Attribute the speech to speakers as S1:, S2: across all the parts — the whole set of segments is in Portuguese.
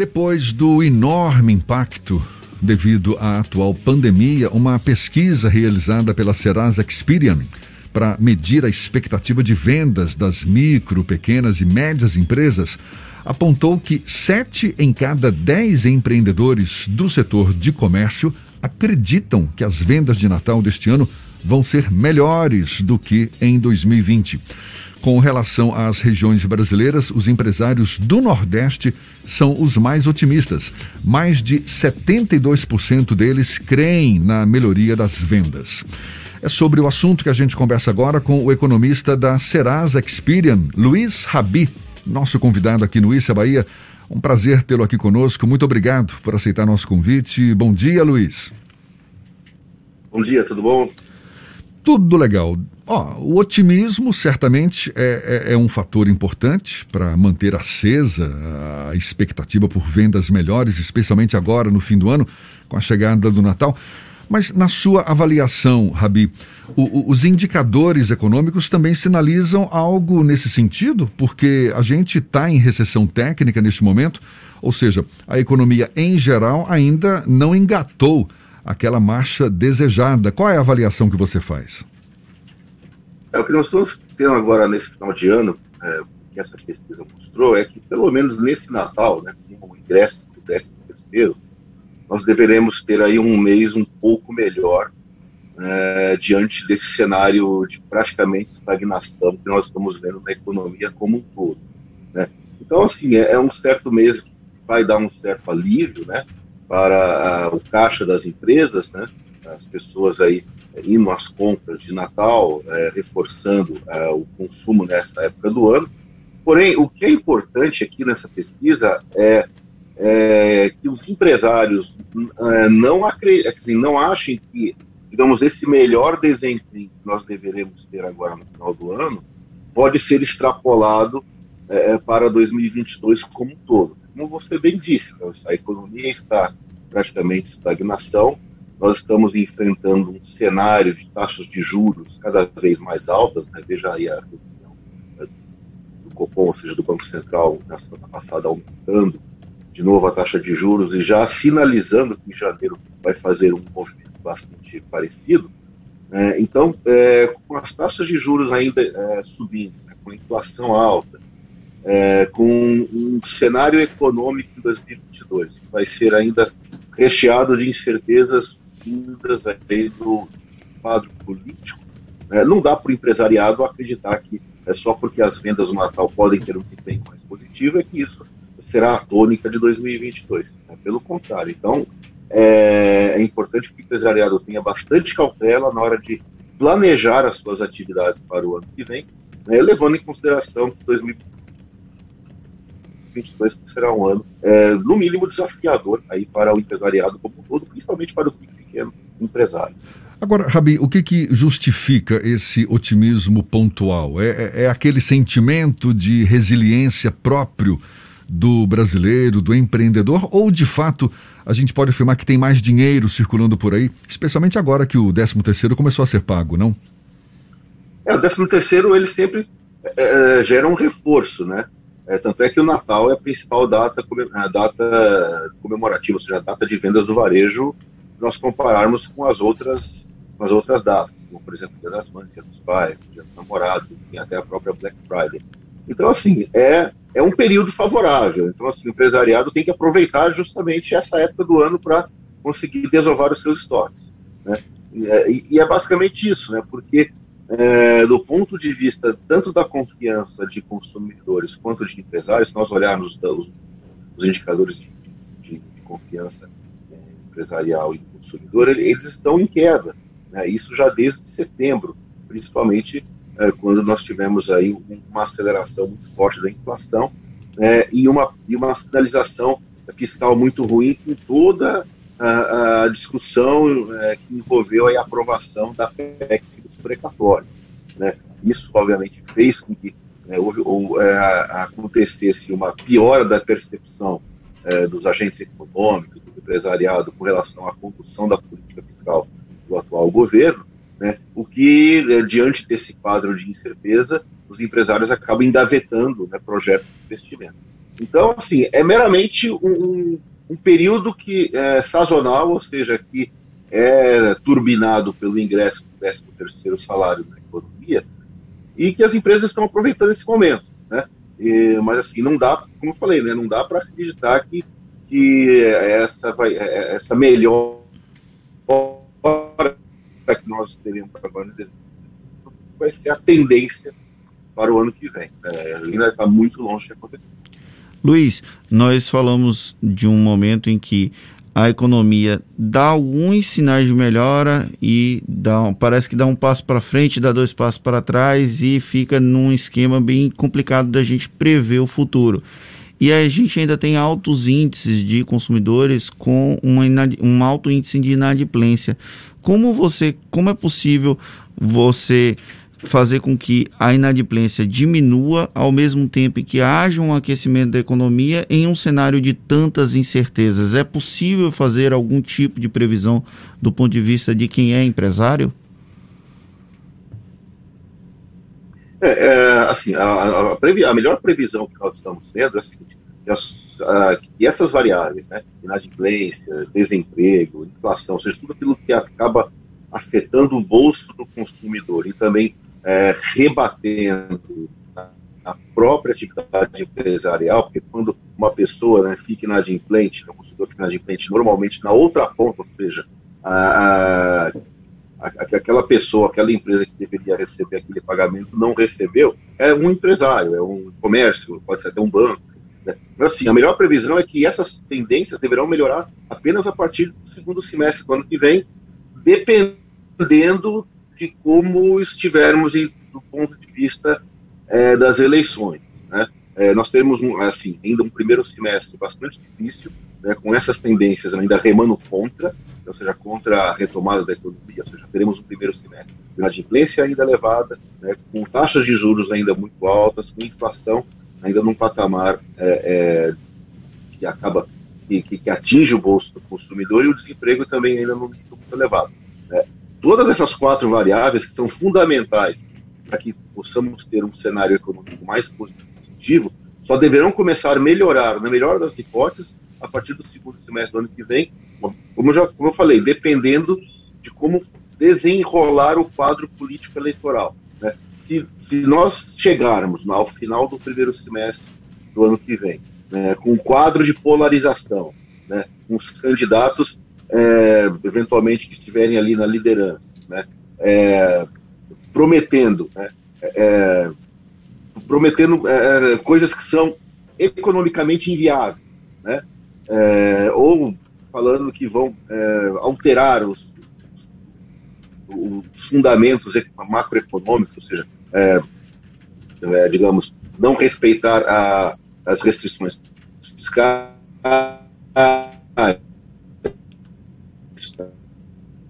S1: Depois do enorme impacto devido à atual pandemia, uma pesquisa realizada pela Serasa Experian para medir a expectativa de vendas das micro, pequenas e médias empresas apontou que sete em cada dez empreendedores do setor de comércio acreditam que as vendas de Natal deste ano vão ser melhores do que em 2020. Com relação às regiões brasileiras, os empresários do Nordeste são os mais otimistas. Mais de 72% deles creem na melhoria das vendas. É sobre o assunto que a gente conversa agora com o economista da Serasa Experian, Luiz Rabi, nosso convidado aqui no Issa Bahia. Um prazer tê-lo aqui conosco. Muito obrigado por aceitar nosso convite. Bom dia, Luiz.
S2: Bom dia, tudo bom?
S1: Tudo legal. O otimismo certamente é, é, é um fator importante para manter acesa a expectativa por vendas melhores, especialmente agora no fim do ano, com a chegada do Natal. Mas na sua avaliação, Rabi, o, o, os indicadores econômicos também sinalizam algo nesse sentido? Porque a gente está em recessão técnica neste momento, ou seja, a economia em geral ainda não engatou aquela marcha desejada. Qual é a avaliação que você faz?
S2: É, o que nós estamos tendo agora nesse final de ano, é, que essa pesquisa mostrou, é que pelo menos nesse Natal, né, com o ingresso do 13 terceiro, nós deveremos ter aí um mês um pouco melhor é, diante desse cenário de praticamente estagnação que nós estamos vendo na economia como um todo. Né? Então, assim, é, é um certo mês que vai dar um certo alívio, né? Para a, o caixa das empresas, né? As pessoas aí é, indo às compras de Natal, é, reforçando é, o consumo nesta época do ano. Porém, o que é importante aqui nessa pesquisa é, é que os empresários é, não, acreditem, não achem que, digamos, esse melhor desempenho que nós deveremos ter agora no final do ano pode ser extrapolado para 2022 como um todo como você bem disse, né, a economia está praticamente em estagnação, nós estamos enfrentando um cenário de taxas de juros cada vez mais altas, né? veja aí a reunião né, do Copom, ou seja, do Banco Central, na semana passada, aumentando de novo a taxa de juros e já sinalizando que em janeiro vai fazer um movimento bastante parecido. É, então, é, com as taxas de juros ainda é, subindo, né, com a inflação alta, é, com um cenário econômico em 2022, que vai ser ainda recheado de incertezas vindas aí do quadro político. É, não dá para o empresariado acreditar que é só porque as vendas no Natal podem ter um desempenho mais positivo é que isso será a tônica de 2022. Né? Pelo contrário. Então, é, é importante que o empresariado tenha bastante cautela na hora de planejar as suas atividades para o ano que vem, né, levando em consideração que 2022 2022 será um ano, é, no mínimo, desafiador aí para o empresariado como um todo, principalmente para o pequeno empresário.
S1: Agora, Rabi, o que, que justifica esse otimismo pontual? É, é, é aquele sentimento de resiliência próprio do brasileiro, do empreendedor, ou de fato a gente pode afirmar que tem mais dinheiro circulando por aí, especialmente agora que o 13 terceiro começou a ser pago, não?
S2: É, o 13 terceiro ele sempre é, é, gera um reforço, né? É, tanto é que o Natal é a principal data, a data comemorativa, ou seja, a data de vendas do varejo, nós compararmos com as outras, com as outras datas, como, por exemplo, o Dia das Mães, Dia dos Pais, Dia dos Namorados, e até a própria Black Friday. Então, assim, é, é um período favorável. Então, assim, o empresariado tem que aproveitar justamente essa época do ano para conseguir desovar os seus estoques. Né? E, é, e é basicamente isso, né? porque é, do ponto de vista tanto da confiança de consumidores quanto de empresários, se nós olharmos os, os indicadores de, de, de confiança é, empresarial e consumidor, eles estão em queda. Né? Isso já desde setembro, principalmente é, quando nós tivemos aí uma aceleração muito forte da inflação é, e, uma, e uma sinalização fiscal muito ruim com toda a, a discussão é, que envolveu a aprovação da PEC precatório. Né? Isso, obviamente, fez com que né, houve, ou, é, acontecesse uma piora da percepção é, dos agentes econômicos, do empresariado, com relação à condução da política fiscal do atual governo, né, o que, é, diante desse quadro de incerteza, os empresários acabam engavetando né, projetos de investimento. Então, assim, é meramente um, um período que é sazonal, ou seja, que é turbinado pelo ingresso 13 terceiro salário na economia, e que as empresas estão aproveitando esse momento, né? E, mas assim, não dá, como eu falei, né, não dá para acreditar que, que essa, vai, essa melhor que nós teremos agora vai ser a tendência para o ano que vem. É, ainda está muito longe de acontecer.
S3: Luiz, nós falamos de um momento em que a economia dá alguns sinais de melhora e dá, parece que dá um passo para frente, dá dois passos para trás e fica num esquema bem complicado da gente prever o futuro. E a gente ainda tem altos índices de consumidores com uma, um alto índice de inadimplência. Como você, como é possível você fazer com que a inadimplência diminua ao mesmo tempo que haja um aquecimento da economia em um cenário de tantas incertezas? É possível fazer algum tipo de previsão do ponto de vista de quem é empresário?
S2: É, é assim, a, a, a, melhor previsão que nós estamos tendo é a seguinte, que, as, a, que essas variáveis, né, inadimplência, desemprego, inflação, ou seja, tudo aquilo que acaba afetando o bolso do consumidor e também é, rebatendo a própria atividade empresarial, porque quando uma pessoa né, fica inadimplente, o consumidor fica inadimplente normalmente na outra ponta, ou seja, a, a, aquela pessoa, aquela empresa que deveria receber aquele pagamento não recebeu, é um empresário, é um comércio, pode ser até um banco. Né? Mas assim, a melhor previsão é que essas tendências deverão melhorar apenas a partir do segundo semestre do ano que vem, dependendo de como estivermos em, do ponto de vista é, das eleições. Né? É, nós teremos, assim, ainda um primeiro semestre bastante difícil, né, com essas tendências ainda remando contra, ou seja, contra a retomada da economia, ou seja, teremos um primeiro semestre de inadimplência ainda elevada, né, com taxas de juros ainda muito altas, com inflação ainda num patamar é, é que acaba que, que, atinge o bolso do consumidor e o desemprego também ainda nível muito elevado. Né. Todas essas quatro variáveis que são fundamentais para que possamos ter um cenário econômico mais positivo, só deverão começar a melhorar, na melhor das hipóteses, a partir do segundo semestre do ano que vem, como, já, como eu falei, dependendo de como desenrolar o quadro político eleitoral. Né? Se, se, nós chegarmos ao final do primeiro semestre do ano que vem, né, com um quadro de polarização, né, com os candidatos é, eventualmente que estiverem ali na liderança, né, é, prometendo, né, é, prometendo é, coisas que são economicamente inviáveis, né, é, ou falando que vão é, alterar os, os, fundamentos macroeconômicos, ou seja, digamos, não respeitar a, as restrições fiscais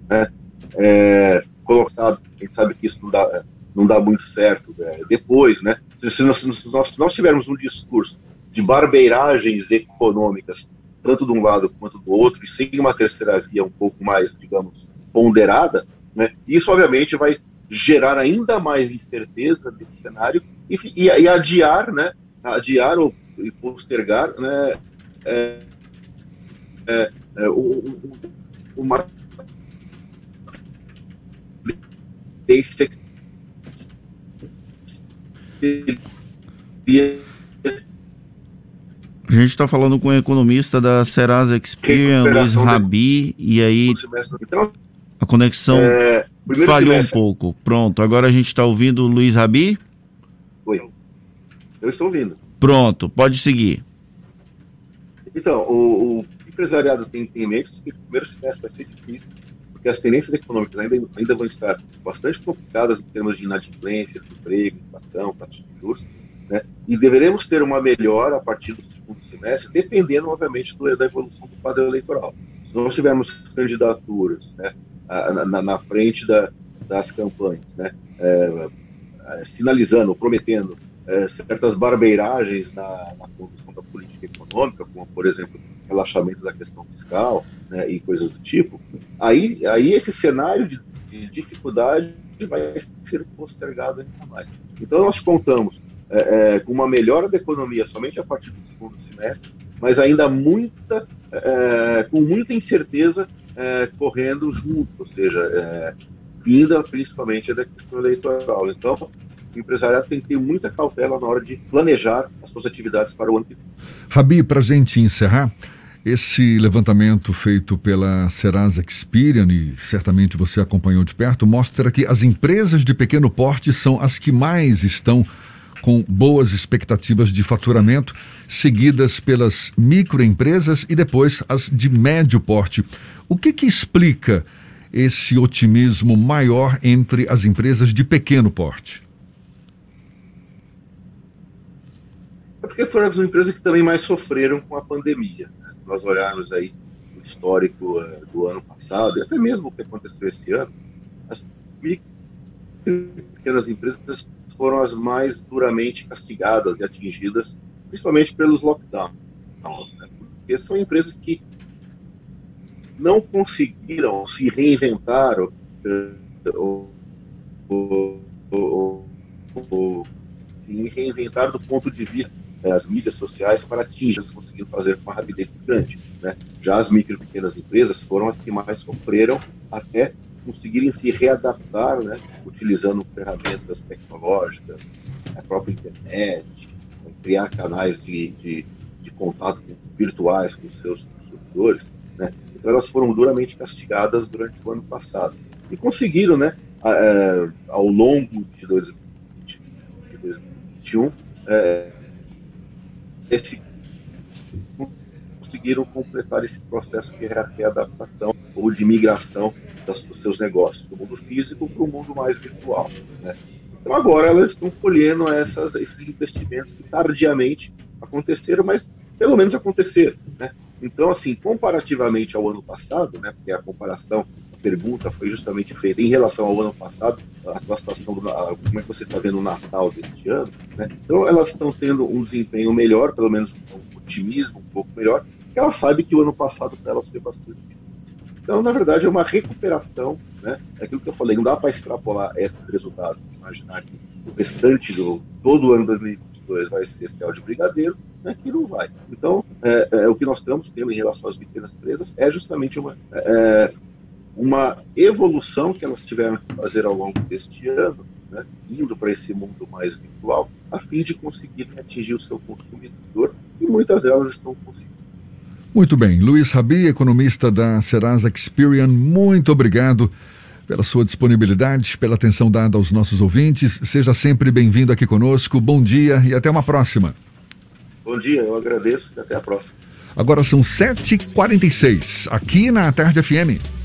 S2: né? É, colocar, quem sabe que isso não dá, não dá muito certo né? depois, né? Se nós, nós, nós tivermos um discurso de barbeiragens econômicas, tanto de um lado quanto do outro, e sem uma terceira via um pouco mais, digamos, ponderada, né? Isso, obviamente, vai gerar ainda mais incerteza nesse cenário e, e, e adiar, né? Adiar ou postergar, né? É, é, é, o, uma
S3: a gente está falando com o um economista da Serasa Experian, Luiz Rabi, e aí a conexão é, falhou semestre. um pouco. Pronto, agora a gente está ouvindo o Luiz Rabi?
S2: Oi, eu estou ouvindo.
S3: Pronto, pode seguir.
S2: Então, o, o empresariado tem, tem em mente que o primeiro semestre vai ser difícil, porque as tendências econômicas ainda, ainda vão estar bastante complicadas em termos de inadimplência, desemprego, inflação, taxa de juros, né? e deveremos ter uma melhora a partir do segundo semestre, dependendo, obviamente, do, da evolução do quadro eleitoral. Se nós tivermos candidaturas né, na, na frente da, das campanhas, né, é, é, sinalizando, prometendo é, certas barbeiragens na, na condução da política econômica, como, por exemplo, relaxamento da questão fiscal né, e coisas do tipo, aí, aí esse cenário de, de dificuldade vai ser postergado ainda mais. Então, nós contamos é, é, com uma melhora da economia somente a partir do segundo semestre, mas ainda muita, é, com muita incerteza é, correndo junto, ou seja, é, vinda principalmente da questão eleitoral. Então, o empresariado tem que ter muita cautela na hora de planejar as suas atividades para o ano que vem.
S1: Rabi, para a gente encerrar, esse levantamento feito pela Serasa Experian, e certamente você acompanhou de perto, mostra que as empresas de pequeno porte são as que mais estão com boas expectativas de faturamento, seguidas pelas microempresas e depois as de médio porte. O que, que explica esse otimismo maior entre as empresas de pequeno porte?
S2: Porque foram as empresas que também mais sofreram com a pandemia. Né? Nós olharmos aí o histórico uh, do ano passado, e até mesmo o que aconteceu esse ano, as pequenas empresas foram as mais duramente castigadas e atingidas, principalmente pelos lockdowns. Né? Porque são empresas que não conseguiram se reinventar ou, ou, ou, ou se reinventar do ponto de vista das mídias sociais para atingir, conseguiram fazer com uma rapidez grande. Né? Já as micro e pequenas empresas foram as que mais sofreram até conseguirem se readaptar, né, utilizando ferramentas tecnológicas, a própria internet, criar canais de, de, de contato virtuais com seus consumidores. Né? Então elas foram duramente castigadas durante o ano passado. E conseguiram, né, é, ao longo de 2021, é, esse, conseguiram completar esse processo de readaptação ou de migração dos seus negócios, do mundo físico para o mundo mais virtual. Né? Então agora elas estão colhendo essas, esses investimentos que tardiamente aconteceram, mas pelo menos aconteceram. Né? Então, assim, comparativamente ao ano passado, né, porque a comparação, pergunta foi justamente feita em relação ao ano passado, a a, como é que você está vendo o Natal deste ano, né? Então, elas estão tendo um desempenho melhor, pelo menos um otimismo um pouco melhor, porque elas sabem que o ano passado para elas foi bastante então, na verdade, é uma recuperação, né? É aquilo que eu falei, não dá para extrapolar esses resultados, imaginar que o restante do todo o ano 2022 vai ser céu de brigadeiro, né? que não vai. Então, é, é, o que nós estamos tendo em relação às pequenas empresas é justamente uma, é, uma evolução que elas tiveram que fazer ao longo deste ano, né? indo para esse mundo mais virtual, a fim de conseguir atingir o seu consumidor, e muitas delas estão conseguindo.
S1: Muito bem. Luiz Rabi, economista da Serasa Experian, muito obrigado pela sua disponibilidade, pela atenção dada aos nossos ouvintes. Seja sempre bem-vindo aqui conosco. Bom dia e até uma próxima.
S2: Bom dia, eu agradeço e até a próxima.
S1: Agora são 7h46, aqui na Tarde FM.